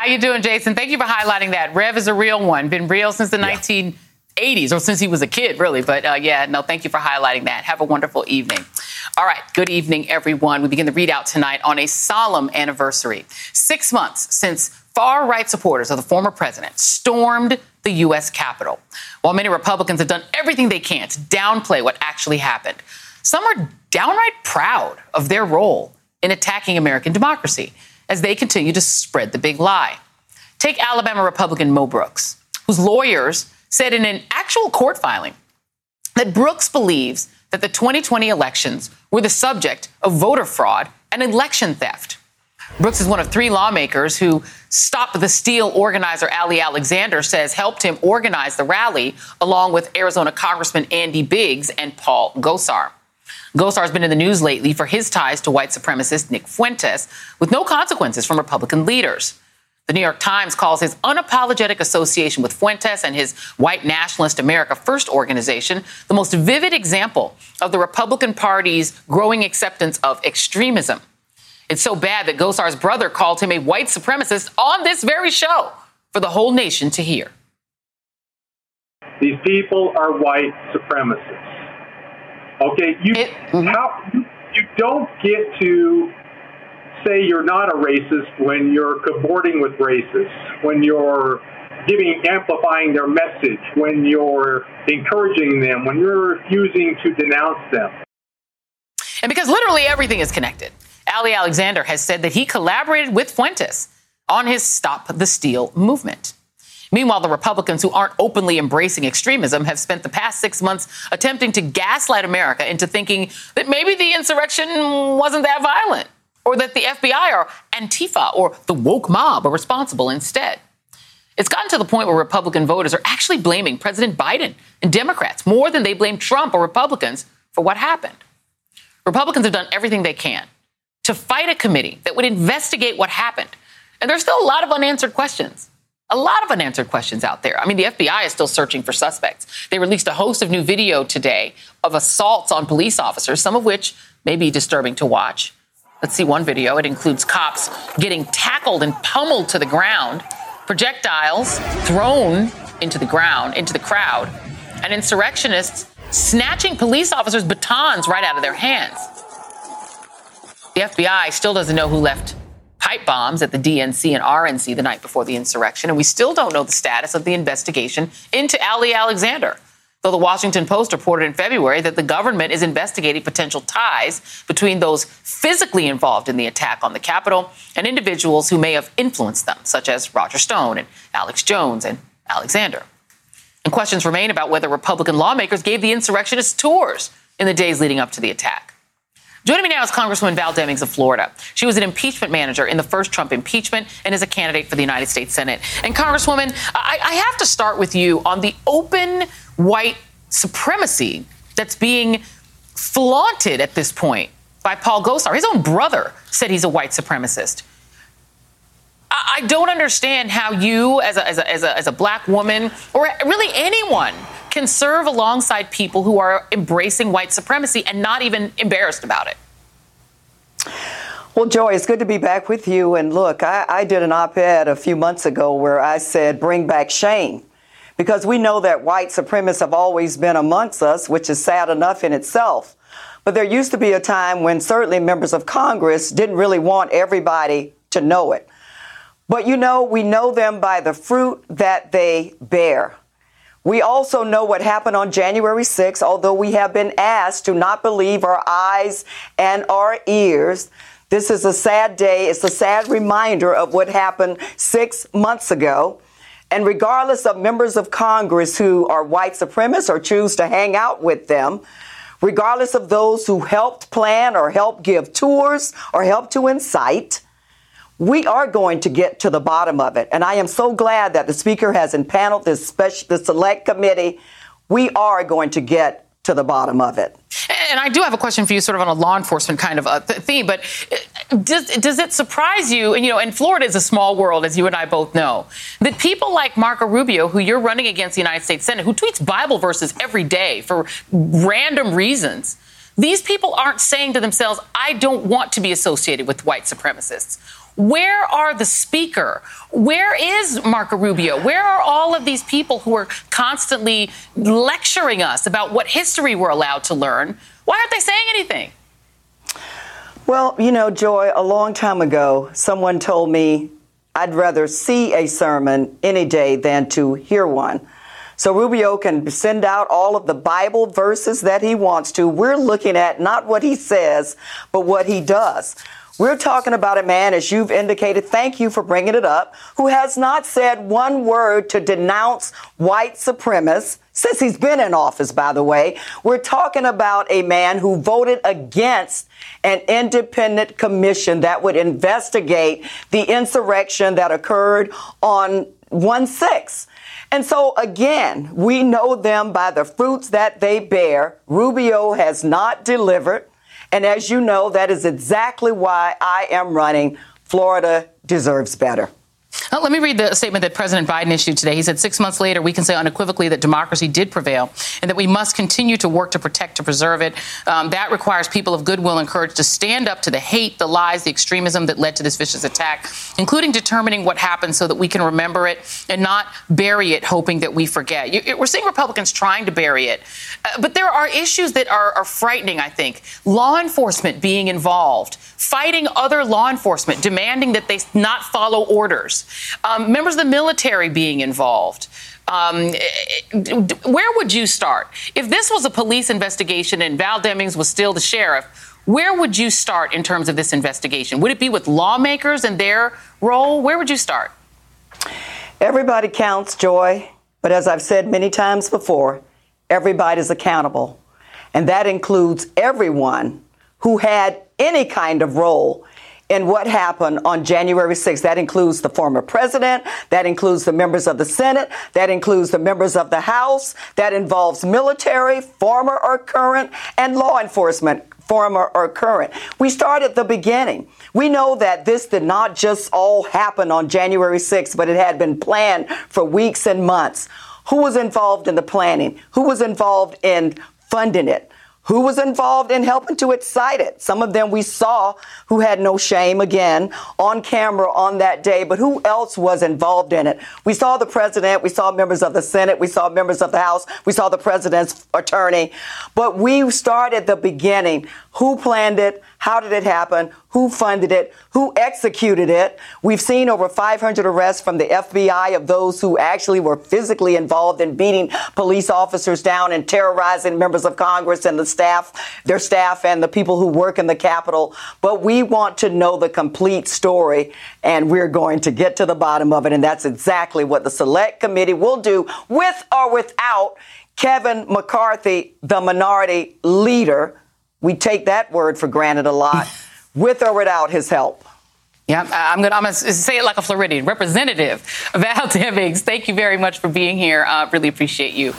How you doing, Jason? Thank you for highlighting that. Rev is a real one. Been real since the yeah. 1980s, or since he was a kid, really. But uh, yeah, no, thank you for highlighting that. Have a wonderful evening. All right, good evening, everyone. We begin the ReidOut tonight on a solemn anniversary. Six months since far right supporters of the former president stormed the U.S. Capitol. While many Republicans have done everything they can to downplay what actually happened, some are downright proud of their role in attacking American democracy as they continue to spread the big lie. Take Alabama Republican Mo Brooks, whose lawyers said in an actual court filing that Brooks believes that the 2020 elections were the subject of voter fraud and election theft. Brooks is one of three lawmakers who Stop the Steal organizer Ali Alexander says helped him organize the rally, along with Arizona Congressman Andy Biggs and Paul Gosar. Gosar has been in the news lately for his ties to white supremacist Nick Fuentes, with no consequences from Republican leaders. The New York Times calls his unapologetic association with Fuentes and his white nationalist America First organization the most vivid example of the Republican Party's growing acceptance of extremism. It's so bad that Gosar's brother called him a white supremacist on this very show for the whole nation to hear. These people are white supremacists. Okay, you it, mm-hmm. how you don't get to say you're not a racist when you're cavorting with racists, when you're giving amplifying their message, when you're encouraging them, when you're refusing to denounce them. And because literally everything is connected. Ali Alexander has said that he collaborated with Fuentes on his Stop the Steal movement. Meanwhile, the Republicans who aren't openly embracing extremism have spent the past six months attempting to gaslight America into thinking that maybe the insurrection wasn't that violent, or that the FBI or Antifa or the woke mob are responsible instead. It's gotten to the point where Republican voters are actually blaming President Biden and Democrats more than they blame Trump or Republicans for what happened. Republicans have done everything they can to fight a committee that would investigate what happened. And there's still a lot of unanswered questions a lot of unanswered questions out there. I mean, the FBI is still searching for suspects. They released a host of new video today of assaults on police officers, some of which may be disturbing to watch. Let's see one video. It includes cops getting tackled and pummeled to the ground, projectiles thrown into the ground, into the crowd, and insurrectionists snatching police officers' batons right out of their hands. The FBI still doesn't know who left pipe bombs at the DNC and RNC the night before the insurrection, and we still don't know the status of the investigation into Ali Alexander. Though the Washington Post reported in February that the government is investigating potential ties between those physically involved in the attack on the Capitol and individuals who may have influenced them, such as Roger Stone and Alex Jones and Alexander. And questions remain about whether Republican lawmakers gave the insurrectionists tours in the days leading up to the attack. Joining me now is Congresswoman Val Demings of Florida. She was an impeachment manager in the first Trump impeachment and is a candidate for the United States Senate. And Congresswoman, I, I have to start with you on the open white supremacy that's being flaunted at this point by Paul Gosar. His own brother said he's a white supremacist. I don't understand how you, as a, as a, as a, as a black woman, or really anyone, can serve alongside people who are embracing white supremacy and not even embarrassed about it. Well, Joy, it's good to be back with you. And look, I, I did an op ed a few months ago where I said, bring back shame. Because we know that white supremacists have always been amongst us, which is sad enough in itself. But there used to be a time when certainly members of Congress didn't really want everybody to know it. But you know, we know them by the fruit that they bear. We also know what happened on January 6th, although we have been asked to not believe our eyes and our ears. This is a sad day. It's a sad reminder of what happened six months ago. And regardless of members of Congress who are white supremacists or choose to hang out with them, regardless of those who helped plan or helped give tours or helped to incite, we are going to get to the bottom of it. And I am so glad that the speaker has impaneled this special, the select committee. We are going to get to the bottom of it. And I do have a question for you, sort of on a law enforcement kind of a th- theme, but uh, does, does it surprise you, and you know, and Florida is a small world, as you and I both know, that people like Marco Rubio, who you're running against the United States Senate, who tweets Bible verses every day for random reasons, these people aren't saying to themselves, I don't want to be associated with white supremacists. Where are the speaker? Where is Marco Rubio? Where are all of these people who are constantly lecturing us about what history we're allowed to learn? Why aren't they saying anything? Well, you know, Joy, a long time ago, someone told me I'd rather see a sermon any day than to hear one. So Rubio can send out all of the Bible verses that he wants to. We're looking at not what he says, but what he does. We're talking about a man, as you've indicated, thank you for bringing it up, who has not said one word to denounce white supremacists since he's been in office, by the way. We're talking about a man who voted against an independent commission that would investigate the insurrection that occurred on 1 6. And so again, we know them by the fruits that they bear. Rubio has not delivered. And as you know, that is exactly why I am running. Florida deserves better. Uh, let me read the statement that President Biden issued today. He said, six months later, we can say unequivocally that democracy did prevail and that we must continue to work to protect, to preserve it. Um, that requires people of goodwill and courage to stand up to the hate, the lies, the extremism that led to this vicious attack, including determining what happened so that we can remember it and not bury it, hoping that we forget. You, we're seeing Republicans trying to bury it. Uh, but there are issues that are, are frightening, I think. Law enforcement being involved, fighting other law enforcement, demanding that they not follow orders um, members of the military being involved. Um, where would you start? If this was a police investigation and Val Demings was still the sheriff, where would you start in terms of this investigation? Would it be with lawmakers and their role? Where would you start? Everybody counts, Joy. But as I've said many times before, everybody's accountable. And that includes everyone who had any kind of role in what happened on January 6th. That includes the former president. That includes the members of the Senate. That includes the members of the House. That involves military, former or current, and law enforcement, former or current. We start at the beginning. We know that this did not just all happen on January 6th, but it had been planned for weeks and months. Who was involved in the planning? Who was involved in funding it? who was involved in helping to excite it. Some of them we saw who had no shame again on camera on that day, but who else was involved in it? We saw the president, we saw members of the Senate, we saw members of the House, we saw the president's attorney, but we started the beginning. Who planned it? How did it happen? Who funded it? Who executed it? We've seen over 500 arrests from the FBI of those who actually were physically involved in beating police officers down and terrorizing members of Congress and the staff, their staff and the people who work in the Capitol. But we want to know the complete story and we're going to get to the bottom of it. And that's exactly what the select committee will do with or without Kevin McCarthy, the minority leader we take that word for granted a lot, with or without his help. Yeah, I'm going to say it like a Floridian. Representative Val Demings, thank you very much for being here. Uh, really appreciate you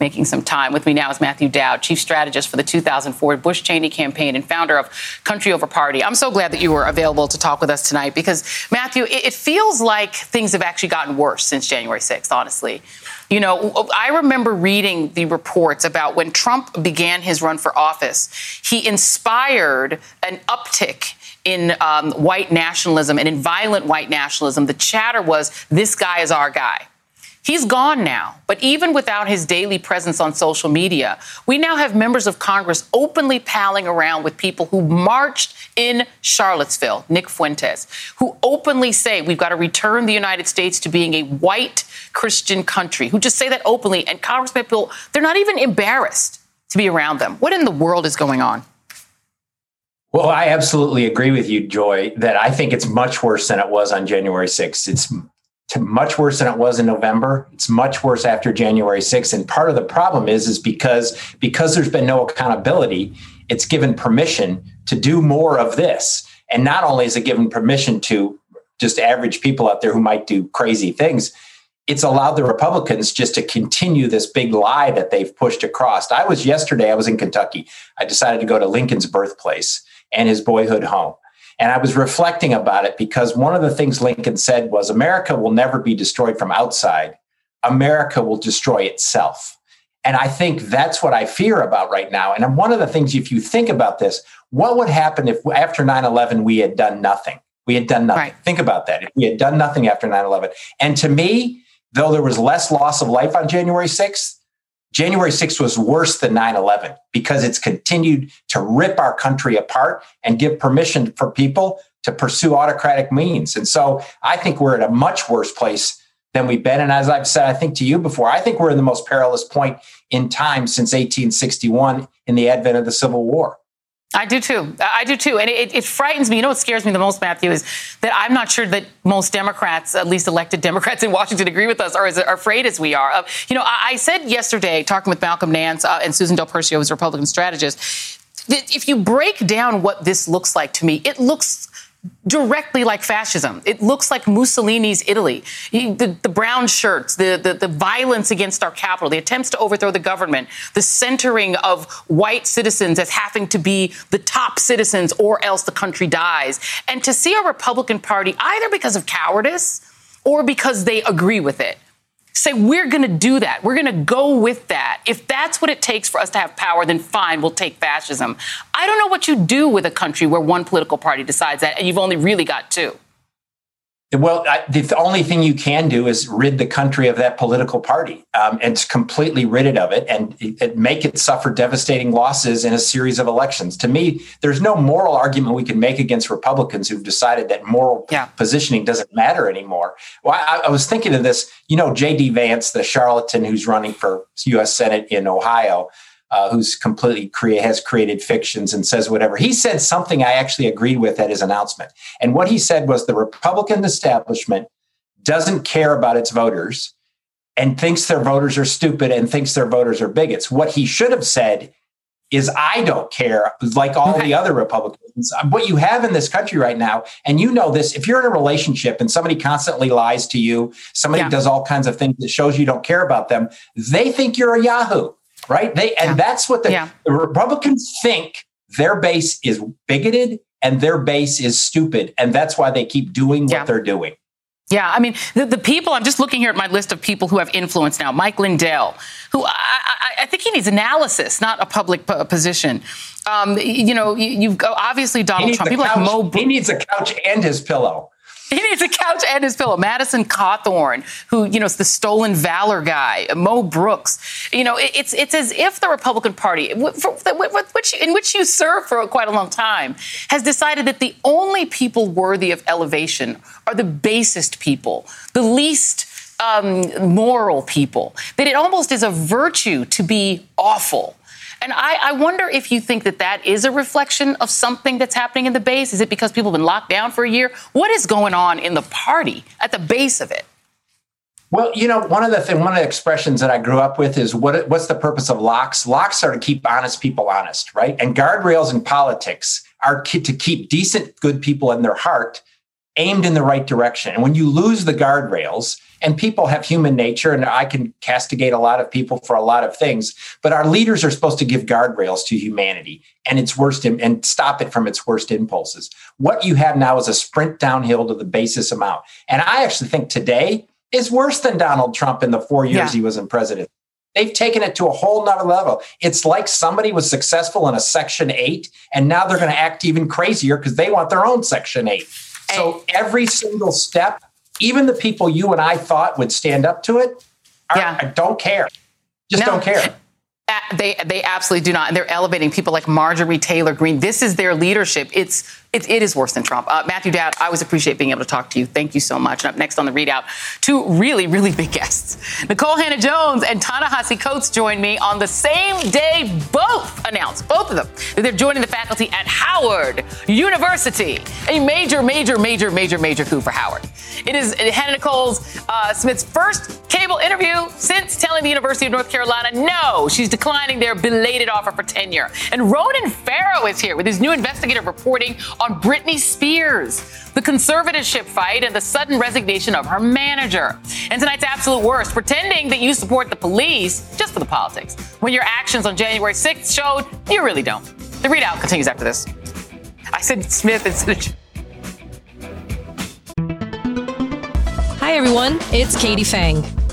making some time. With me now is Matthew Dowd, Chief Strategist for the 2004 Bush Cheney campaign and founder of Country Over Party. I'm so glad that you were available to talk with us tonight because, Matthew, it feels like things have actually gotten worse since January 6th, honestly. You know, I remember reading the reports about when Trump began his run for office, he inspired an uptick in um, white nationalism and in violent white nationalism. The chatter was, this guy is our guy. He's gone now, but even without his daily presence on social media, we now have members of Congress openly palling around with people who marched in Charlottesville, Nick Fuentes, who openly say we've got to return the United States to being a white Christian country, who just say that openly. And Congressman people, they're not even embarrassed to be around them. What in the world is going on? Well, I absolutely agree with you, Joy, that I think it's much worse than it was on January 6th. It's much worse than it was in November. It's much worse after January 6th. And part of the problem is, is because because there's been no accountability, it's given permission to do more of this. And not only is it given permission to just average people out there who might do crazy things. It's allowed the Republicans just to continue this big lie that they've pushed across. I was yesterday, I was in Kentucky. I decided to go to Lincoln's birthplace and his boyhood home. And I was reflecting about it because one of the things Lincoln said was America will never be destroyed from outside. America will destroy itself. And I think that's what I fear about right now. And one of the things, if you think about this, what would happen if after 9 11 we had done nothing? We had done nothing. Right. Think about that. If we had done nothing after 9 11. And to me, though there was less loss of life on January 6th, January 6th was worse than 9 11 because it's continued to rip our country apart and give permission for people to pursue autocratic means. And so I think we're at a much worse place than we've been. And as I've said, I think to you before, I think we're in the most perilous point in time since 1861 in the advent of the Civil War. I do too. I do too. And it, it, frightens me. You know what scares me the most, Matthew, is that I'm not sure that most Democrats, at least elected Democrats in Washington, agree with us or as afraid as we are. Uh, you know, I, I, said yesterday, talking with Malcolm Nance uh, and Susan Del Percio, who's a Republican strategist, that if you break down what this looks like to me, it looks directly like fascism. It looks like Mussolini's Italy. The, the brown shirts, the, the, the, violence against our capital, the attempts to overthrow the government, the centering of white citizens as having to be the top citizens or else the country dies. And to see a Republican Party, either because of cowardice or because they agree with it, say, we're going to do that. We're going to go with that. If that's what it takes for us to have power, then fine, we'll take fascism. I don't know what you do with a country where one political party decides that and you've only really got two. Well, I, the only thing you can do is rid the country of that political party um, and completely rid it of it and it, make it suffer devastating losses in a series of elections. To me, there's no moral argument we can make against Republicans who've decided that moral yeah. positioning doesn't matter anymore. Well, I, I was thinking of this. You know, J.D. Vance, the charlatan who's running for U.S. Senate in Ohio uh, who's completely create has created fictions and says whatever. He said something I actually agreed with at his announcement, and what he said was the Republican establishment doesn't care about its voters and thinks their voters are stupid and thinks their voters are bigots. What he should have said is I don't care, like all okay. the other Republicans. What you have in this country right now, and you know this, if you're in a relationship and somebody constantly lies to you, somebody yeah. does all kinds of things that shows you don't care about them, they think you're a Yahoo right? They and yeah. that's what the, yeah. the Republicans think their base is bigoted and their base is stupid, and that's why they keep doing what yeah. they're doing. Yeah, I mean, the, the, people, I'm just looking here at my list of people who have influence now. Mike Lindell, who I, I, I think he needs analysis, not a public p- position. Um, you know, you, have obviously Donald Trump. People couch, like Mo. He needs a couch and his pillow. He needs a couch and his pillow. Madison Cawthorn, who, you know, is the stolen valor guy. Mo Brooks. You know, it's it's as if the Republican Party, which, in which you served for quite a long time, has decided that the only people worthy of elevation are the basest people, the least um, moral people. That it almost is a virtue to be awful and I, I, wonder if you think that that is a reflection of something that's happening in the base. Is it because people have been locked down for a year? What is going on in the party at the base of it? Well, you know, one of the thing, one of the expressions that I grew up with is what what's the purpose of locks? Locks are to keep honest people honest, right? And guardrails in politics are to keep decent, good people in their heart aimed in the right direction. And when you lose the guardrails, and people have human nature, and I can castigate a lot of people for a lot of things, but our leaders are supposed to give guardrails to humanity and its worst and stop it from its worst impulses. What you have now is a sprint downhill to the basis amount. And I actually think today is worse than Donald Trump in the four years yeah. he was in president. They've taken it to a whole nother level. It's like somebody was successful in a Section 8, and now they're going to act even crazier because they want their own Section 8. So every single step even the people you and I thought would stand up to it, are, yeah. don't care. Just no. don't care. They they absolutely do not, and they're elevating people like Marjorie Taylor Greene. This is their leadership. It's it, it is worse than Trump. Uh, Matthew Dowd, I always appreciate being able to talk to you. Thank you so much. And up next on the ReidOut, two really really big guests, Nikole Hannah-Jones and Ta-Nehisi Coates join me on the same day. Both announced, both of them, that they're joining the faculty at Howard University. A major, major, major, major, major coup for Howard. It is Hannah Nikole's uh, Smith's first cable interview since telling the University of North Carolina no, she's declining their belated offer for tenure. And Ronan Farrow is here with his new investigative reporting on Britney Spears, the conservatorship fight, and the sudden resignation of her manager. And tonight's absolute worst, pretending that you support the police just for the politics, when your actions on January 6th showed you really don't. The ReidOut continues after this. I said Smith instead of. Hi, everyone. It's Katie Phang.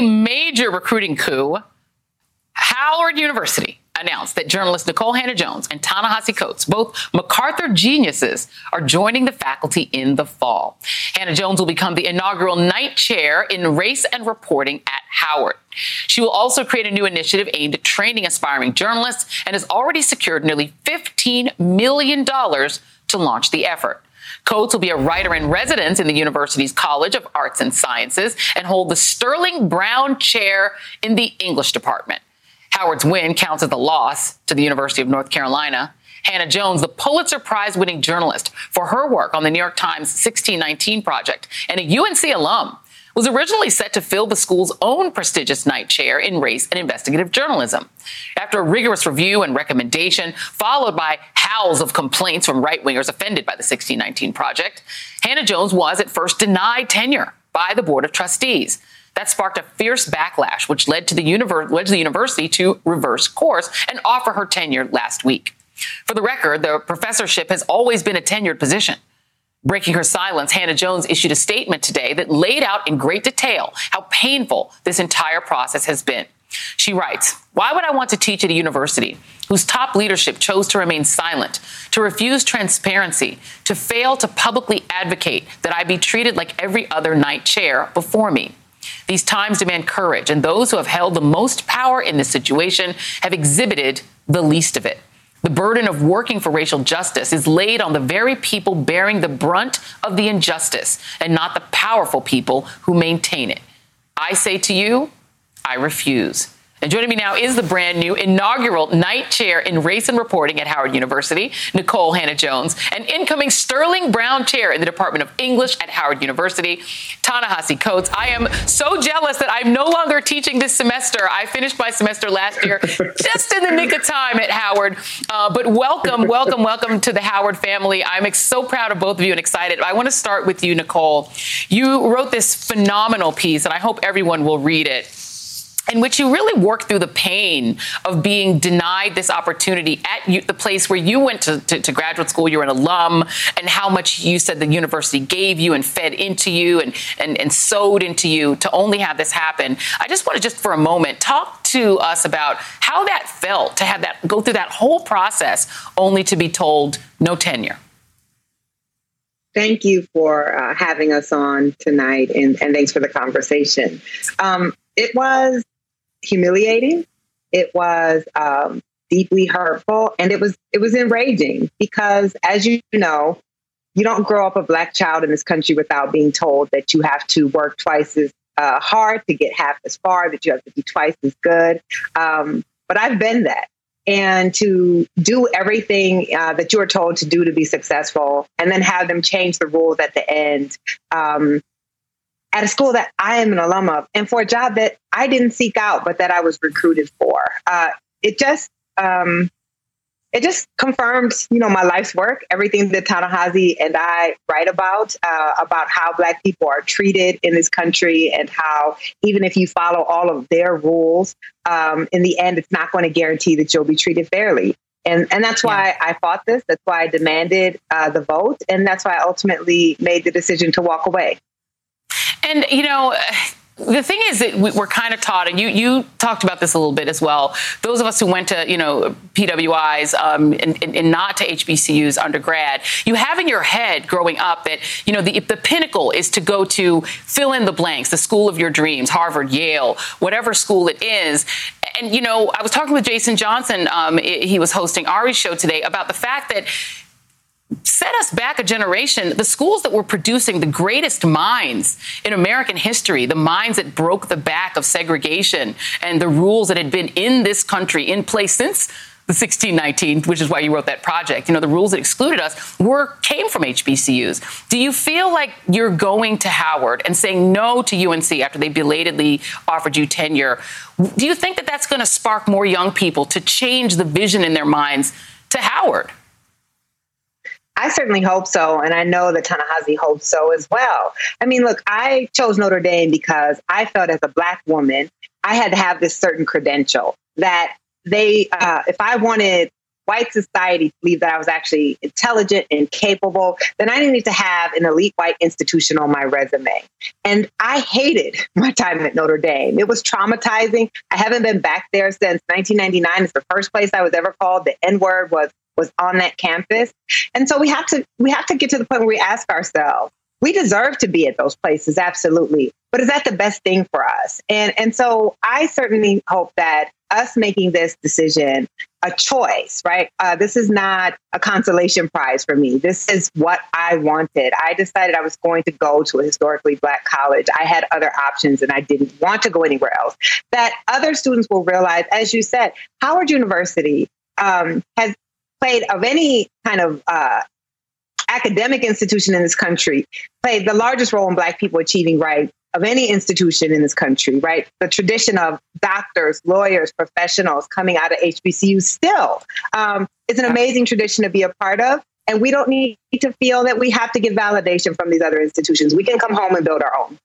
Major recruiting coup, Howard University announced that journalist Nikole Hannah-Jones and Ta-Nehisi Coates, both MacArthur geniuses, are joining the faculty in the fall. Hannah-Jones will become the inaugural Knight Chair in Race and Reporting at Howard. She will also create a new initiative aimed at training aspiring journalists and has already secured nearly $15 million to launch the effort. Coates will be a writer in residence in the university's College of Arts and Sciences and hold the Sterling Brown Chair in the English department. Howard's win counts as a loss to the University of North Carolina. Hannah-Jones, the Pulitzer Prize winning journalist for her work on the New York Times 1619 Project and a UNC alum, was originally set to fill the school's own prestigious Knight chair in race and investigative journalism. After a rigorous review and recommendation, followed by howls of complaints from right wingers offended by the 1619 Project, Hannah-Jones was at first denied tenure by the Board of Trustees. That sparked a fierce backlash, which led to the, univer- led to the university to reverse course and offer her tenure last week. For the record, the professorship has always been a tenured position. Breaking her silence, Hannah-Jones issued a statement today that laid out in great detail how painful this entire process has been. She writes, Why would I want to teach at a university whose top leadership chose to remain silent, to refuse transparency, to fail to publicly advocate that I be treated like every other Knight chair before me? These times demand courage, and those who have held the most power in this situation have exhibited the least of it. The burden of working for racial justice is laid on the very people bearing the brunt of the injustice and not the powerful people who maintain it. I say to you, I refuse. And joining me now is the brand new inaugural Knight Chair in Race and Reporting at Howard University, Nikole Hannah-Jones, and incoming Sterling Brown Chair in the Department of English at Howard University, Ta-Nehisi Coates. I am so jealous that I'm no longer teaching this semester. I finished my semester last year just in the nick of time at Howard. Uh, but welcome, welcome, welcome to the Howard family. I'm so proud of both of you and excited. I want to start with you, Nikole. You wrote this phenomenal piece, and I hope everyone will read it in which you really work through the pain of being denied this opportunity at you, the place where you went to, to, to, graduate school, you're an alum, and how much you said the university gave you and fed into you and, and, and sowed into you to only have this happen. I just want to just for a moment talk to us about how that felt to have that go through that whole process only to be told no tenure. Thank you for uh, having us on tonight, and, and thanks for the conversation. Um, it was humiliating. It was um, deeply hurtful, and it was it was enraging because, as you know, you don't grow up a black child in this country without being told that you have to work twice as uh, hard to get half as far, that you have to be twice as good. Um, but I've been that. And to do everything uh, that you are told to do to be successful, and then have them change the rules at the end, um, at a school that I am an alum of and for a job that I didn't seek out, but that I was recruited for. Uh, it just, um, it just confirmed, you know, my life's work, everything that Ta-Nehisi and I write about, uh, about how Black people are treated in this country and how even if you follow all of their rules, um, in the end, it's not going to guarantee that you'll be treated fairly. And, and that's why yeah. I fought this. That's why I demanded uh, the vote. And that's why I ultimately made the decision to walk away. And, you know, the thing is that we're kind of taught, and you you talked about this a little bit as well. Those of us who went to you know PWIs um, and, and, not to HBCUs undergrad, you have in your head growing up that you know the the pinnacle is to go to fill in the blanks, the school of your dreams, Harvard, Yale, whatever school it is. And you know, I was talking with Jason Johnson. Um, he was hosting Ari's show today about the fact that set us back a generation. The schools that were producing the greatest minds in American history, the minds that broke the back of segregation and the rules that had been in this country in place since the 1619, which is why you wrote that project. You know, the rules that excluded us were came from HBCUs. Do you feel like you're going to Howard and saying no to UNC after they belatedly offered you tenure? Do you think that that's going to spark more young people to change the vision in their minds to Howard? I certainly hope so. And I know that Ta-Nehisi hopes so as well. I mean, look, I chose Notre Dame because I felt as a Black woman, I had to have this certain credential that they, uh, if I wanted white society to believe that I was actually intelligent and capable, then I needed to have an elite white institution on my resume. And I hated my time at Notre Dame. It was traumatizing. I haven't been back there since 1999. It's the first place I was ever called. The N word was was on that campus. And so we have to we have to get to the point where we ask ourselves, we deserve to be at those places, absolutely. But is that the best thing for us? And and so I certainly hope that us making this decision a choice, right? Uh, this is not a consolation prize for me. This is what I wanted. I decided I was going to go to a historically black college. I had other options and I didn't want to go anywhere else. That other students will realize, as you said, Howard University um, has played of any kind of uh, academic institution in this country played the largest role in black people achieving right of any institution in this country right? The tradition of doctors lawyers professionals coming out of hbcu still um, is an amazing tradition to be a part of. And we don't need to feel that we have to get validation from these other institutions. We can come home and build our own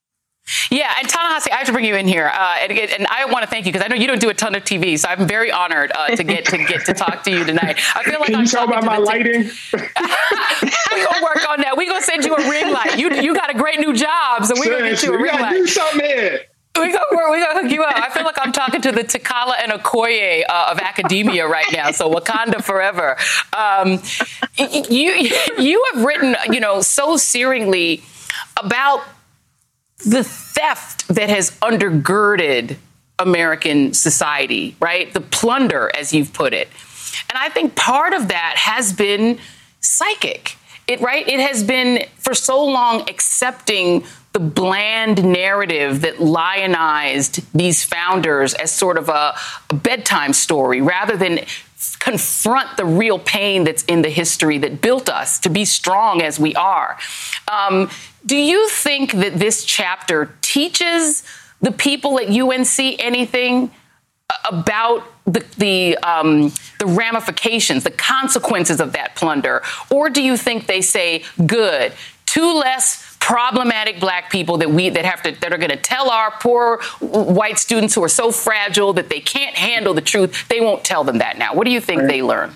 yeah, and Ta-Nehisi, I have to bring you in here, uh, and, and, I want to thank you because I know you don't do a ton of TV, so I'm very honored uh, to get to get to talk to you tonight. I feel like Can I'm you talk about my lighting? We're gonna work on that. We're gonna send you a ring light. You you got a great new job, so we're gonna get you a ring light. Do something here. We go, we gonna hook you up. I feel like I'm talking to the T'Challa and Okoye uh, of academia right now. So Wakanda forever. Um, you you have written, you know, so searingly about the theft that has undergirded American society, right? The plunder, as you've put it. And I think part of that has been psychic. It right? It has been for so long accepting the bland narrative that lionized these founders as sort of a, a bedtime story rather than confront the real pain that's in the history that built us to be strong as we are. Um, do you think that this chapter teaches the people at UNC anything about the the, um, the ramifications, the consequences of that plunder, or do you think they say, "Good, two less problematic black people that we that have to that are going to tell our poor white students who are so fragile that they can't handle the truth they won't tell them that now? What do you think right. they learn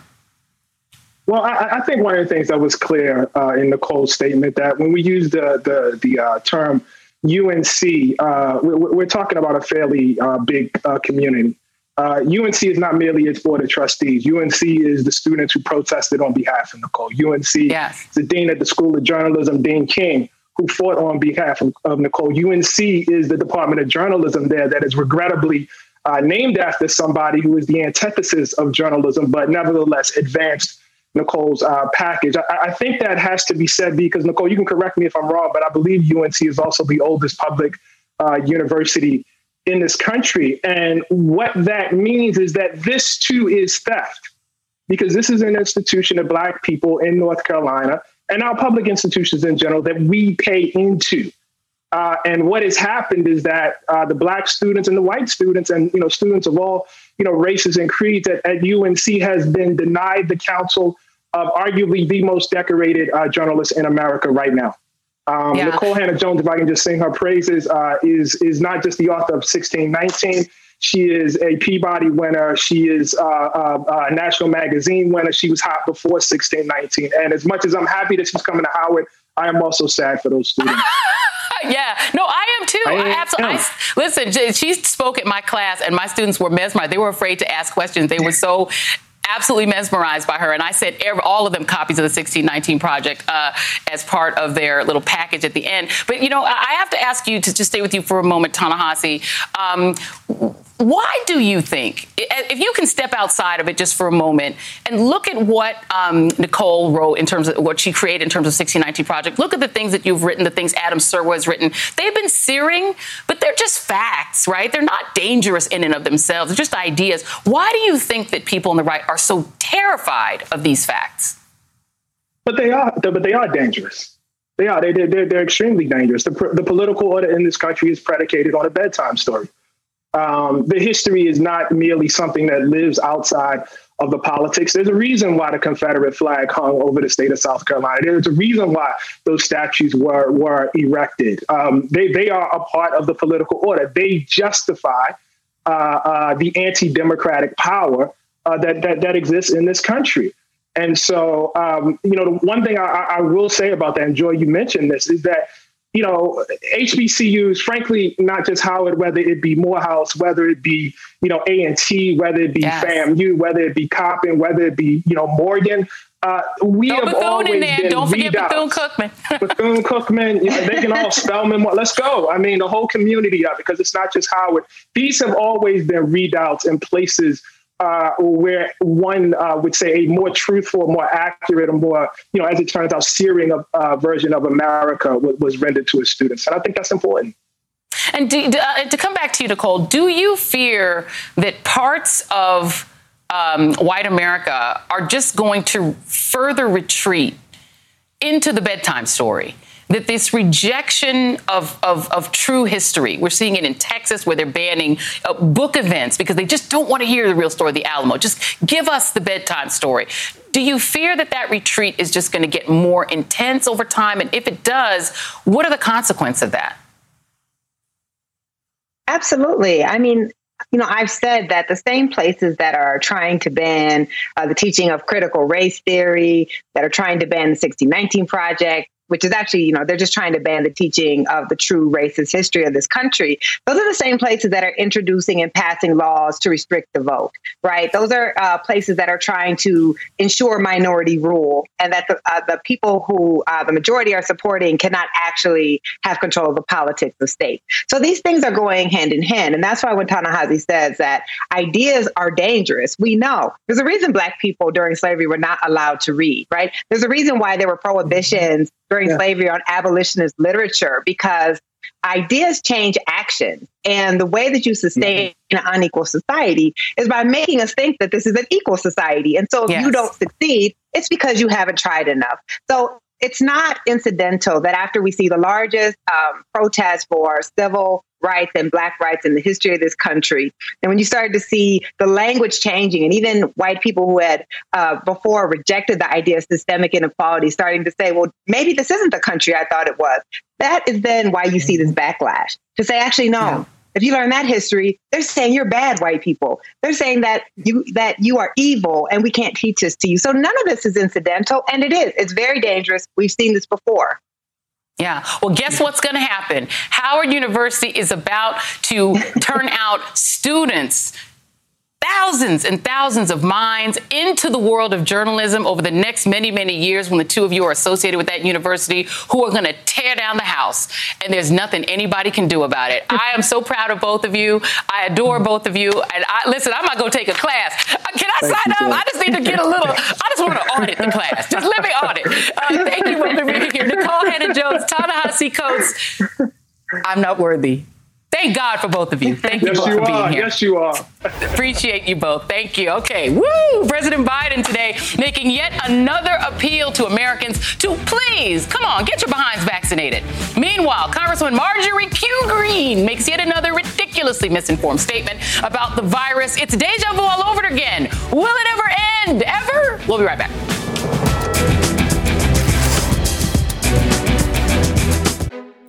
well, I, I, think one of the things that was clear uh, in Nikole's statement that when we use the the, the uh, term UNC, uh, we're, we're, talking about a fairly uh, big uh, community. UNC uh, is not merely its board of trustees. UNC is the students who protested on behalf of Nikole. UNC yes. is the dean at the School of Journalism, Dean King, who fought on behalf of, of Nikole. UNC is the Department of Journalism there that is regrettably named after somebody who is the antithesis of journalism, but nevertheless advanced Nikole's uh, package. I, I, think that has to be said because Nikole, you can correct me if I'm wrong, but I believe UNC is also the oldest public uh, university in this country. And what that means is that this too is theft because this is an institution of Black people in North Carolina and our public institutions in general that we pay into. Uh, and what has happened is that uh, the black students and the white students and you know students of all you know races and creeds at, at UNC has been denied the counsel of arguably the most decorated uh, journalist in America right now. Um, yeah. Nikole Hannah-Jones, if I can just sing her praises, uh, is is not just the author of 1619. She is a Peabody winner. She is uh, uh, a national magazine winner. She was hot before 1619. And as much as I'm happy that she's coming to Howard, I am also sad for those students. yeah, no, I am too. I, I absolutely. I, listen, she spoke at my class, and my students were mesmerized. They were afraid to ask questions. They were so absolutely mesmerized by her. And I sent every, all of them copies of the 1619 project uh, as part of their little package at the end. But, you know, I have to ask you to just stay with you for a moment, Ta-Nehisi. Um, why do you think, if you can step outside of it just for a moment and look at what um, Nikole wrote in terms of what she created in terms of 1619 Project, look at the things that you've written, the things Adam Serwer has written. They've been searing, but they're just facts, right? They're not dangerous in and of themselves. They're just ideas. Why do you think that people on the right are so terrified of these facts? But they are, but they are dangerous. They are. They, they're, they're extremely dangerous. The, the political order in this country is predicated on a bedtime story. Um, the history is not merely something that lives outside of the politics. There's a reason why the Confederate flag hung over the state of South Carolina. There's a reason why those statues were were erected. Um, they they are a part of the political order. They justify uh, uh, the anti-democratic power uh, that, that that exists in this country. And so, um, you know, the one thing I, I will say about that, and Joy, you mentioned this, is that you know, HBCUs, frankly, not just Howard, whether it be Morehouse, whether it be, you know, A&T, whether it be yes. FAMU, whether it be Coppin, whether it be, you know, Morgan, uh, we have Bethune always in there. been Don't forget Bethune Cookman. Bethune Cookman, you know, they can all Spelman. Let's go. I mean, the whole community it, because it's not just Howard. These have always been readouts in places uh, where one uh, would say a more truthful, more accurate, a more, you know, as it turns out, searing of, uh, version of America w- was rendered to his students. And I think that's important. And do, uh, to come back to you, Nikole, do you fear that parts of um, white America are just going to further retreat into the bedtime story? That this rejection of, of, of, true history, we're seeing it in Texas where they're banning uh, book events because they just don't want to hear the real story of the Alamo. Just give us the bedtime story. Do you fear that that retreat is just going to get more intense over time? And if it does, what are the consequences of that? Absolutely. I mean, you know, I've said that the same places that are trying to ban uh, the teaching of critical race theory, that are trying to ban the 1619 Project, which is actually, you know, they're just trying to ban the teaching of the true racist history of this country. Those are the same places that are introducing and passing laws to restrict the vote, right? Those are uh, places that are trying to ensure minority rule and that the, uh, the people who uh, the majority are supporting cannot actually have control of the politics of state. So these things are going hand in hand. And that's why when Ta-Nehisi says that ideas are dangerous, we know there's a reason black people during slavery were not allowed to read, right? There's a reason why there were prohibitions during yeah. slavery on abolitionist literature because ideas change action. And the way that you sustain mm-hmm. an unequal society is by making us think that this is an equal society. And so if yes. you don't succeed, it's because you haven't tried enough. So it's not incidental that after we see the largest um, protest for civil rights and black rights in the history of this country, and when you started to see the language changing, and even white people who had uh, before rejected the idea of systemic inequality starting to say, well, maybe this isn't the country I thought it was. That is then why you see this backlash to say, actually, no. Yeah if you learn that history, they're saying you're bad white people. They're saying that you that you are evil and we can't teach this to you. So none of this is incidental and it is. It's very dangerous. We've seen this before. Yeah. Well, guess what's going to happen? Howard University is about to turn out students thousands and thousands of minds into the world of journalism over the next many, many years when the two of you are associated with that university who are going to tear down the house. And there's nothing anybody can do about it. I am so proud of both of you. I adore both of you. And I, listen, I'm not going to take a class. Uh, can I sign up? I just need to get a little, I just want to audit the class. Just let me audit. Uh, thank you both for being here. Nikole Hannah Jones, Ta-Nehisi Coates. I'm not worthy. Thank God for both of you. Thank yes, you both you for being are. here. Yes, you are. Appreciate you both. Thank you. Okay. Woo! President Biden today making yet another appeal to Americans to please, come on, get your behinds vaccinated. Meanwhile, Congresswoman Marjorie Q. Greene makes yet another ridiculously misinformed statement about the virus. It's deja vu all over again. Will it ever end? Ever? We'll be right back.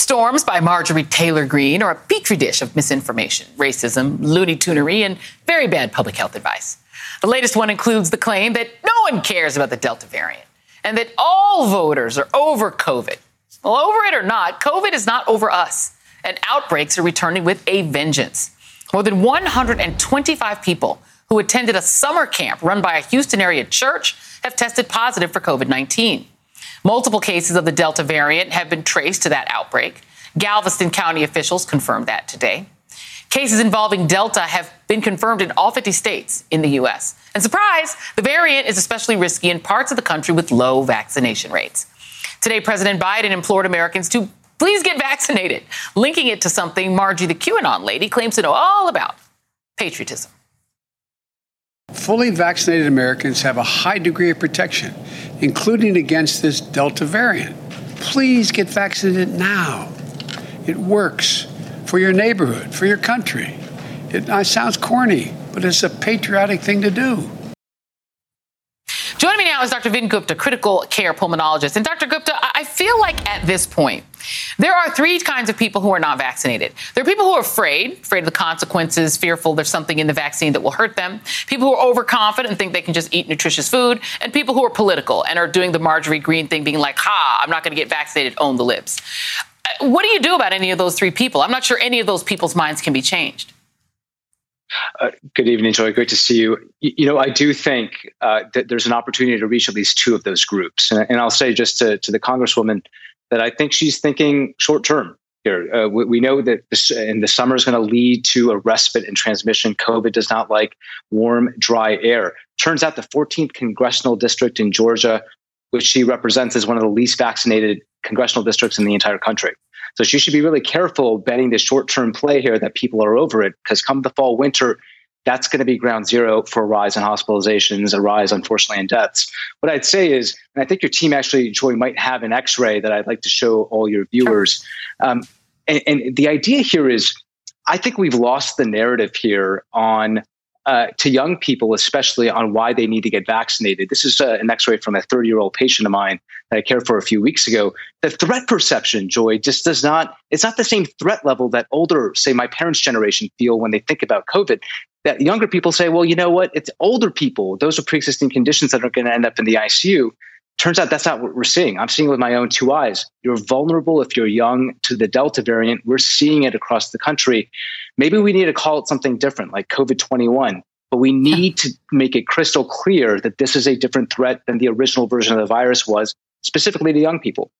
Storms by Marjorie Taylor Greene are a petri dish of misinformation, racism, loony tunery, and very bad public health advice. The latest one includes the claim that no one cares about the Delta variant and that all voters are over COVID. Well, over it or not, COVID is not over us, and outbreaks are returning with a vengeance. More than 125 people who attended a summer camp run by a Houston area church have tested positive for COVID 19. Multiple cases of the Delta variant have been traced to that outbreak. Galveston County officials confirmed that today. Cases involving Delta have been confirmed in all 50 states in the U.S. And surprise, the variant is especially risky in parts of the country with low vaccination rates. Today, President Biden implored Americans to please get vaccinated, linking it to something Margie the QAnon lady claims to know all about patriotism. Fully vaccinated Americans have a high degree of protection, including against this Delta variant. Please get vaccinated now. It works for your neighborhood, for your country. It, it sounds corny, but it's a patriotic thing to do. Joining me now is Dr. Vin Gupta, critical care pulmonologist. And Dr. Gupta, I feel like at this point, there are three kinds of people who are not vaccinated. There are people who are afraid, afraid of the consequences, fearful there's something in the vaccine that will hurt them. People who are overconfident and think they can just eat nutritious food. And people who are political and are doing the Marjorie Greene thing, being like, ha, I'm not going to get vaccinated, own the libs. Uh, what do you do about any of those three people? I'm not sure any of those people's minds can be changed. Uh, good evening, Joy. Great to see you. You, you know, I do think uh, that there's an opportunity to reach at least two of those groups. And, and I'll say just to, to, the Congresswoman that I think she's thinking short term here. Uh, we, we, know that this, in the summer is going to lead to a respite in transmission. COVID does not like warm, dry air. Turns out the 14th congressional district in Georgia, which she represents, is one of the least vaccinated congressional districts in the entire country. So she should be really careful betting the short term play here that people are over it because come the fall, winter, that's going to be ground zero for a rise in hospitalizations, a rise, unfortunately, in deaths. What I'd say is, and I think your team actually, Joy, might have an x ray that I'd like to show all your viewers. Um, and, and the idea here is, I think we've lost the narrative here on uh, to young people, especially on why they need to get vaccinated. This is uh, an x ray from a 30 year old patient of mine that I cared for a few weeks ago. The threat perception, Joy, just does not, it's not the same threat level that older, say my parents' generation, feel when they think about COVID. That younger people say, well, you know what? It's older people. Those are pre existing conditions that are going to end up in the ICU. Turns out that's not what we're seeing. I'm seeing it with my own two eyes. You're vulnerable if you're young to the Delta variant. We're seeing it across the country. Maybe we need to call it something different, like COVID 21. But we need to make it crystal clear that this is a different threat than the original version of the virus was, specifically to young people.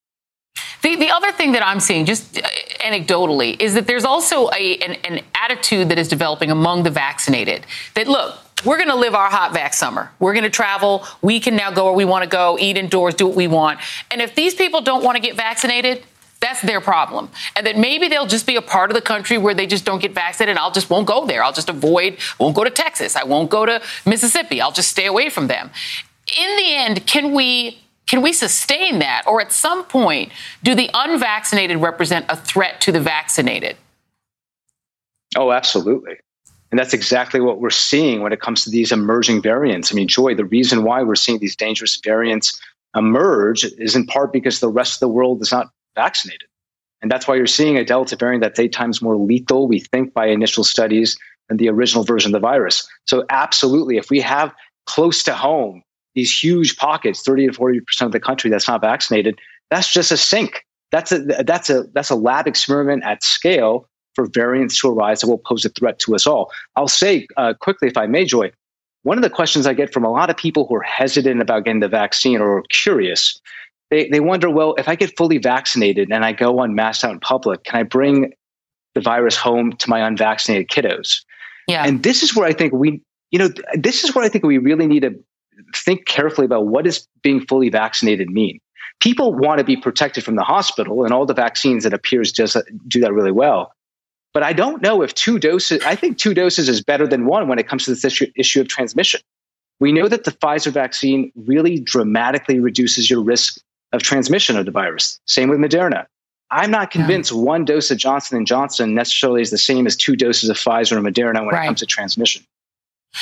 The, the other thing that I'm seeing, just anecdotally, is that there's also a, an, an attitude that is developing among the vaccinated that, look, we're going to live our hot vac summer. We're going to travel. We can now go where we want to go, eat indoors, do what we want. And if these people don't want to get vaccinated, that's their problem. And that maybe they'll just be a part of the country where they just don't get vaccinated I'll just won't go there. I'll just avoid, won't go to Texas. I won't go to Mississippi. I'll just stay away from them. In the end, can we can we sustain that? Or at some point, do the unvaccinated represent a threat to the vaccinated? Oh, absolutely. And that's exactly what we're seeing when it comes to these emerging variants. I mean, Joy, the reason why we're seeing these dangerous variants emerge is in part because the rest of the world is not vaccinated. And that's why you're seeing a Delta variant that's eight times more lethal, we think, by initial studies than the original version of the virus. So, absolutely, if we have close to home these huge pockets, 30 to 40% of the country that's not vaccinated, that's just a sink That's a that's a that's a lab experiment at scale for variants to arise that will pose a threat to us all. I'll say uh, quickly, if I may, Joy. One of the questions I get from a lot of people who are hesitant about getting the vaccine or curious, they, they wonder, well, if I get fully vaccinated and I go on mass out in public, can I bring the virus home to my unvaccinated kiddos? Yeah. And this is where I think we, you know, this is where I think we really need to think carefully about what does being fully vaccinated mean. People want to be protected from the hospital, and all the vaccines that appears just uh, do that really well. But I don't know if two doses. I think two doses is better than one when it comes to this issue, issue of transmission. We know that the Pfizer vaccine really dramatically reduces your risk of transmission of the virus. Same with Moderna. I'm not convinced yeah. one dose of Johnson and Johnson necessarily is the same as two doses of Pfizer or Moderna when right. it comes to transmission.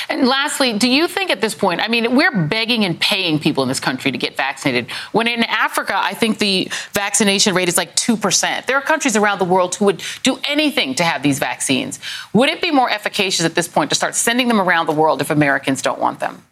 And lastly, do you think at this point, I mean, we're begging and paying people in this country to get vaccinated. When in Africa, I think the vaccination rate is like 2%. There are countries around the world who would do anything to have these vaccines. Would it be more efficacious at this point to start sending them around the world if Americans don't want them?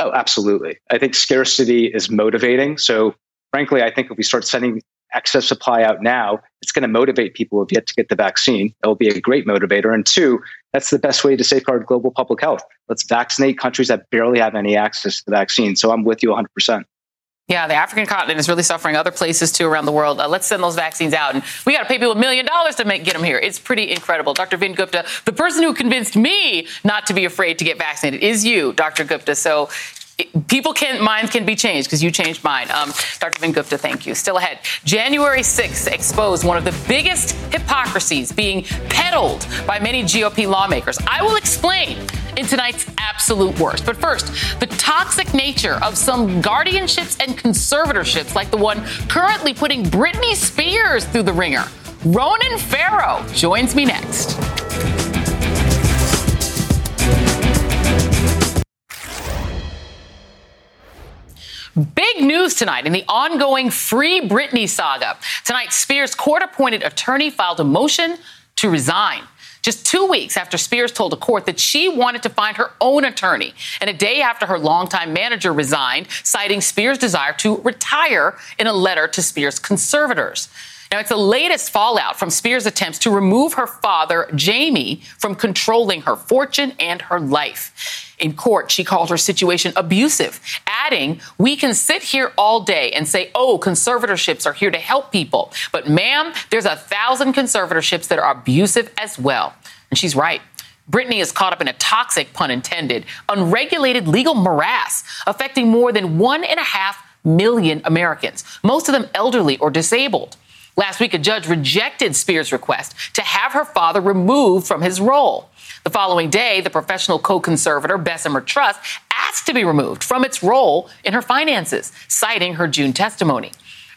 Oh, absolutely. I think scarcity is motivating. So, frankly, I think if we start sending excess supply out now, it's going to motivate people who have yet to get the vaccine. It will be a great motivator. And two, that's the best way to safeguard global public health. Let's vaccinate countries that barely have any access to the vaccine. So I'm with you 100%. Yeah, the African continent is really suffering. Other places too around the world. Uh, let's send those vaccines out, and we got to pay people a million dollars to make, get them here. It's pretty incredible. Dr. Vin Gupta, the person who convinced me not to be afraid to get vaccinated, is you, Dr. Gupta. So people can minds can be changed because you changed mine. Um, Dr. Vin Gupta, thank you. Still ahead. January 6th exposed one of the biggest hypocrisies being peddled by many GOP lawmakers. I will explain in tonight's absolute worst. But first, the toxic nature of some guardianships and conservatorships, like the one currently putting Britney Spears through the ringer. Ronan Farrow joins me next. Big news tonight in the ongoing Free Britney saga. Tonight, Spears' court appointed attorney filed a motion to resign. Just two weeks after Spears told a court that she wanted to find her own attorney, and a day after her longtime manager resigned, citing Spears' desire to retire in a letter to Spears' conservators. Now, it's the latest fallout from Spears' attempts to remove her father, Jamie, from controlling her fortune and her life. In court, she called her situation abusive, adding, We can sit here all day and say, oh, conservatorships are here to help people. But, ma'am, there's a thousand conservatorships that are abusive as well. And she's right. Britney is caught up in a toxic, pun intended, unregulated legal morass affecting more than one and a half million Americans, most of them elderly or disabled. Last week, a judge rejected Spears' request to have her father removed from his role. The following day, the professional co conservator, Bessemer Trust, asked to be removed from its role in her finances, citing her June testimony.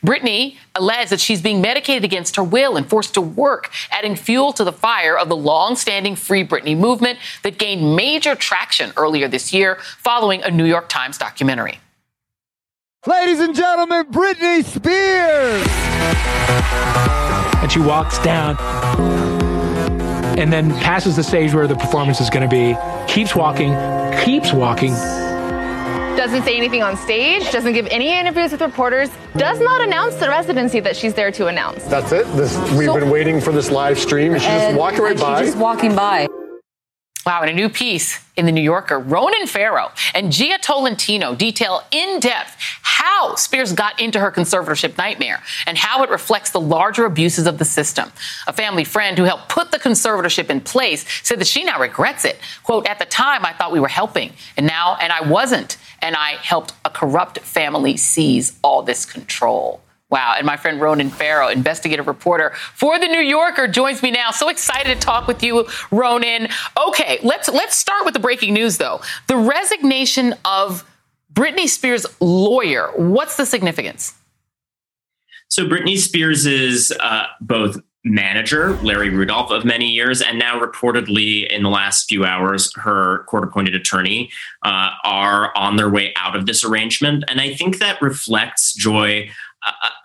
Britney alleged that she's being medicated against her will and forced to work, adding fuel to the fire of the long-standing Free Britney movement that gained major traction earlier this year following a New York Times documentary. Ladies and gentlemen, Britney Spears! And she walks down and then passes the stage where the performance is going to be, keeps walking, keeps walking. Doesn't say anything on stage, doesn't give any interviews with reporters, does not announce the residency that she's there to announce. That's it. This, we've so, been waiting for this live stream. She's just walking right by. She's just walking by. Wow, in a new piece in the New Yorker, Ronan Farrow and Jia Tolentino detail in depth how Spears got into her conservatorship nightmare and how it reflects the larger abuses of the system. A family friend who helped put the conservatorship in place said that she now regrets it. Quote, at the time I thought we were helping, and now, and I wasn't, and I helped a corrupt family seize all this control. Wow. And my friend Ronan Farrow, investigative reporter for the New Yorker, joins me now. So excited to talk with you, Ronan. Okay, let's let's start with the breaking news though. The resignation of Britney Spears' lawyer. What's the significance? So Britney Spears is uh, both manager, Larry Rudolph, of many years, and now reportedly in the last few hours, her court appointed attorney uh, are on their way out of this arrangement. And I think that reflects, Joy,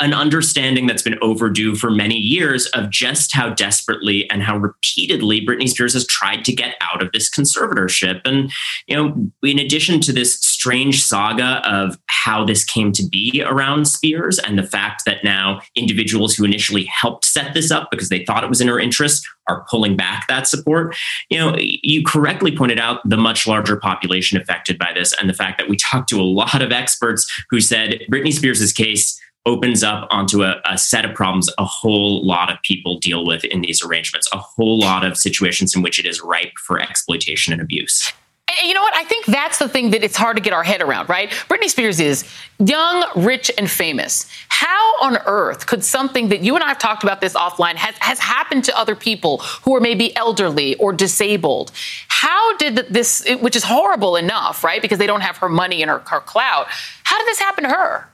an understanding that's been overdue for many years of just how desperately and how repeatedly Britney Spears has tried to get out of this conservatorship. And, you know, in addition to this strange saga of how this came to be around Spears and the fact that now individuals who initially helped set this up because they thought it was in her interest are pulling back that support. You know, you correctly pointed out the much larger population affected by this and the fact that we talked to a lot of experts who said Britney Spears's case opens up onto a, a, set of problems a whole lot of people deal with in these arrangements, a whole lot of situations in which it is ripe for exploitation and abuse. And you know what? I think that's the thing that it's hard to get our head around, right? Britney Spears is young, rich, and famous. How on earth could something that you and I have talked about this offline has, has happened to other people who are maybe elderly or disabled? How did this, which is horrible enough, right? Because they don't have her money and her, her clout. How did this happen to her?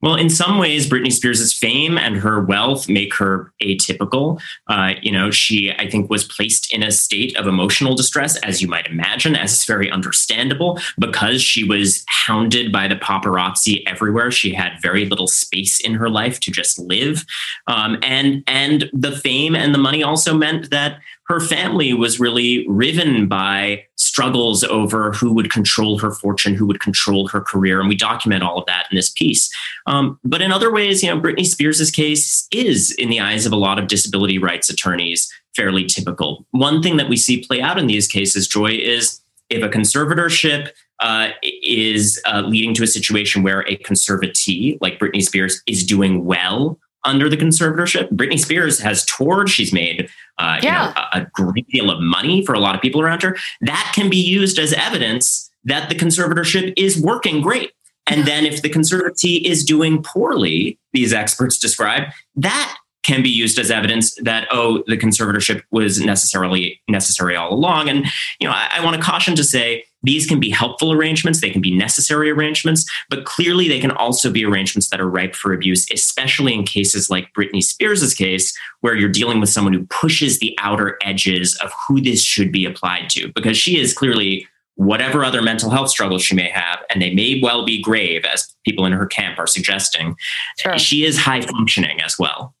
Well, in some ways, Britney Spears' fame and her wealth make her atypical. Uh, you know, she, I think, was placed in a state of emotional distress, as you might imagine, as is very understandable, because she was hounded by the paparazzi everywhere. She had very little space in her life to just live, um, and and the fame and the money also meant that her family was really riven by struggles over who would control her fortune, who would control her career. And we document all of that in this piece. Um, but in other ways, you know, Britney Spears' case is, in the eyes of a lot of disability rights attorneys, fairly typical. One thing that we see play out in these cases, Joy, is if a conservatorship uh, is uh, leading to a situation where a conservatee like Britney Spears is doing well under the conservatorship. Britney Spears has toured. She's made uh, yeah. you know, a, a great deal of money for a lot of people around her. That can be used as evidence that the conservatorship is working great. And then if the conservatee is doing poorly, these experts describe, that can be used as evidence that oh the conservatorship was necessarily necessary all along and you know I, I want to caution to say these can be helpful arrangements they can be necessary arrangements but clearly they can also be arrangements that are ripe for abuse especially in cases like britney spears's case where you're dealing with someone who pushes the outer edges of who this should be applied to because she is clearly whatever other mental health struggles she may have, and they may well be grave, as people in her camp are suggesting, sure. she is high functioning as well.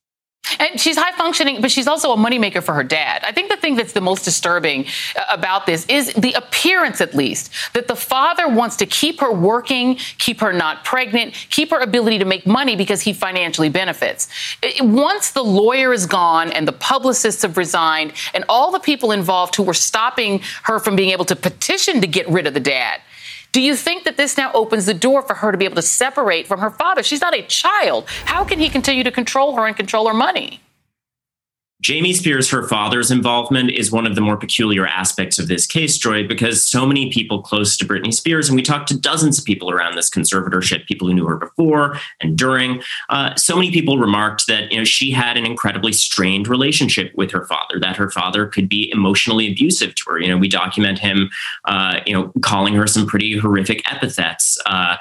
And she's high functioning, but she's also a moneymaker for her dad. I think the thing that's the most disturbing uh, about this is the appearance, at least, that the father wants to keep her working, keep her not pregnant, keep her ability to make money because he financially benefits. Once the lawyer is gone and the publicists have resigned and all the people involved who were stopping her from being able to petition to get rid of the dad, do you think that this now opens the door for her to be able to separate from her father? She's not a child. How can he continue to control her and control her money? Jamie Spears, her father's involvement is one of the more peculiar aspects of this case, Joy, because so many people close to Britney Spears, and we talked to dozens of people around this conservatorship, people who knew her before and during. Uh, so many people remarked that you know she had an incredibly strained relationship with her father, that her father could be emotionally abusive to her. You know, we document him, uh, you know, calling her some pretty horrific epithets. Uh,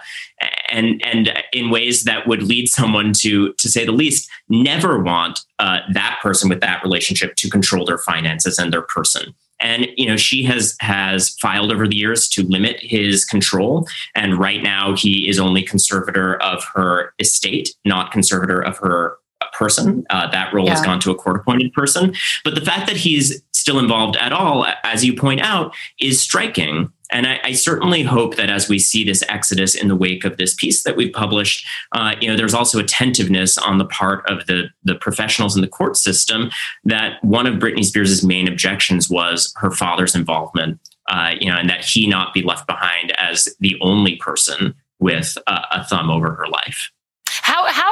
and and in ways that would lead someone to to say the least never want uh, that person with that relationship to control their finances and their person. And you know she has has filed over the years to limit his control. And right now he is only conservator of her estate not conservator of her person uh, that role yeah. has gone to a court appointed person but the fact that he's still involved at all as you point out is striking and I, I, certainly hope that as we see this exodus in the wake of this piece that we've published, uh, you know, there's also attentiveness on the part of the the professionals in the court system that one of Britney Spears' main objections was her father's involvement, uh, you know, and that he not be left behind as the only person with a, a thumb over her life.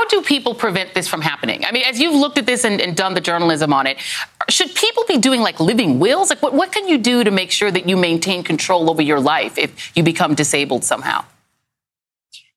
How, do people prevent this from happening? I mean, as you've looked at this and, and, done the journalism on it, should people be doing like living wills? Like, what, what can you do to make sure that you maintain control over your life if you become disabled somehow?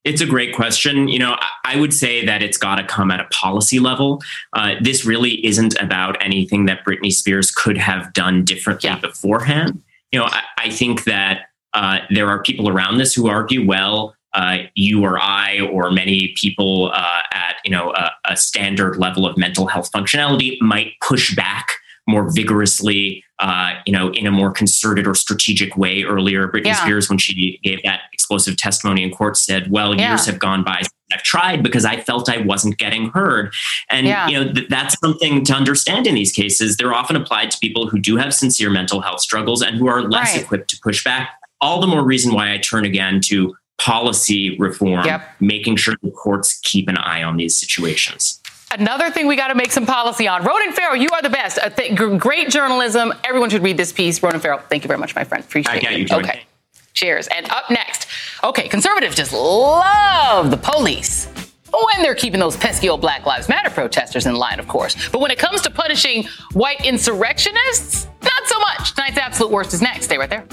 It's a great question. You know, I would say that it's got to come at a policy level. Uh, this really isn't about anything that Britney Spears could have done differently yeah. beforehand. You know, I, I think that uh, there are people around this who argue, well, uh, you or I or many people uh, at you know a, a, standard level of mental health functionality might push back more vigorously, uh, you know, in a more concerted or strategic way. Earlier, Britney yeah. Spears, when she gave that explosive testimony in court, said, "Well, yeah. years have gone by." I've tried because I felt I wasn't getting heard. And yeah. you know th- that's something to understand in these cases. They're often applied to people who do have sincere mental health struggles and who are less right. equipped to push back all the more reason why I turn again to policy reform, yep. making sure the courts keep an eye on these situations. Another thing we got to make some policy on. Ronan Farrow, you are the best. Uh, th- great journalism. Everyone should read this piece. Ronan Farrow, thank you very much, my friend. Appreciate it. You, okay. Cheers. And up next, okay, conservatives just love the police when they're keeping those pesky old Black Lives Matter protesters in line, of course. But when it comes to punishing white insurrectionists, not so much. Tonight's absolute worst is next. Stay right there.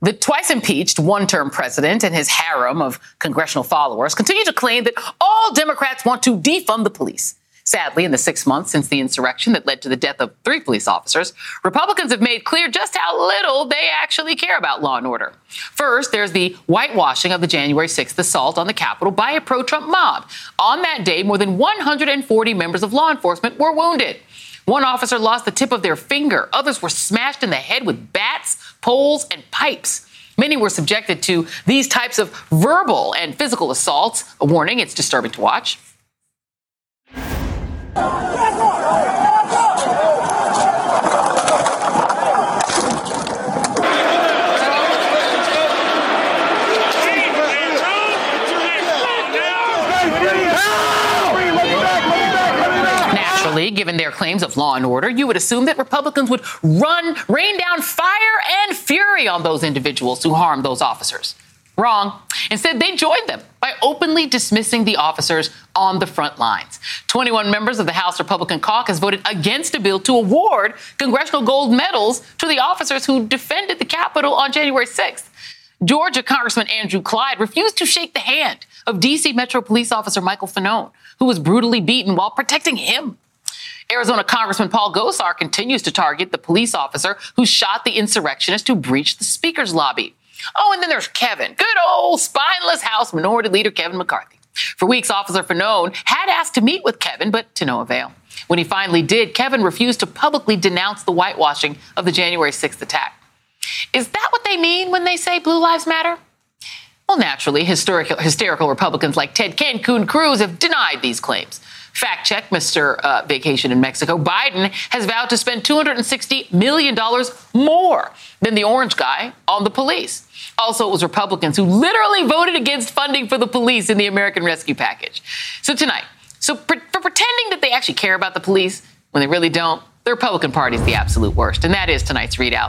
The twice impeached one term president and his harem of congressional followers continue to claim that all Democrats want to defund the police. Sadly, in the six months since the insurrection that led to the death of three police officers, Republicans have made clear just how little they actually care about law and order. First, there's the whitewashing of the January 6th assault on the Capitol by a pro Trump mob. On that day, more than 140 members of law enforcement were wounded. One officer lost the tip of their finger. Others were smashed in the head with bats, poles, and pipes. Many were subjected to these types of verbal and physical assaults. A warning, it's disturbing to watch. Given their claims of law and order, you would assume that Republicans would run, rain down fire and fury on those individuals who harmed those officers. Wrong. Instead, they joined them by openly dismissing the officers on the front lines. 21 members of the House Republican caucus voted against a bill to award congressional gold medals to the officers who defended the Capitol on January 6th. Georgia Congressman Andrew Clyde refused to shake the hand of D.C. Metro Police Officer Michael Fanone, who was brutally beaten while protecting him. Arizona Congressman Paul Gosar continues to target the police officer who shot the insurrectionist who breached the Speaker's lobby. Oh, and then there's Kevin, good old spineless House Minority Leader Kevin McCarthy. For weeks, Officer Fanone had asked to meet with Kevin, but to no avail. When he finally did, Kevin refused to publicly denounce the whitewashing of the January 6th attack. Is that what they mean when they say Blue Lives Matter? Well, naturally, hysterical Republicans like Ted Cancun Cruz have denied these claims. Fact check, Mr. Uh, Vacation in Mexico. Biden has vowed to spend $260 million more than the orange guy on the police. Also, it was Republicans who literally voted against funding for the police in the American Rescue Package. So tonight, so pre- for pretending that they actually care about the police when they really don't, the Republican Party is the absolute worst. And that is tonight's ReidOut.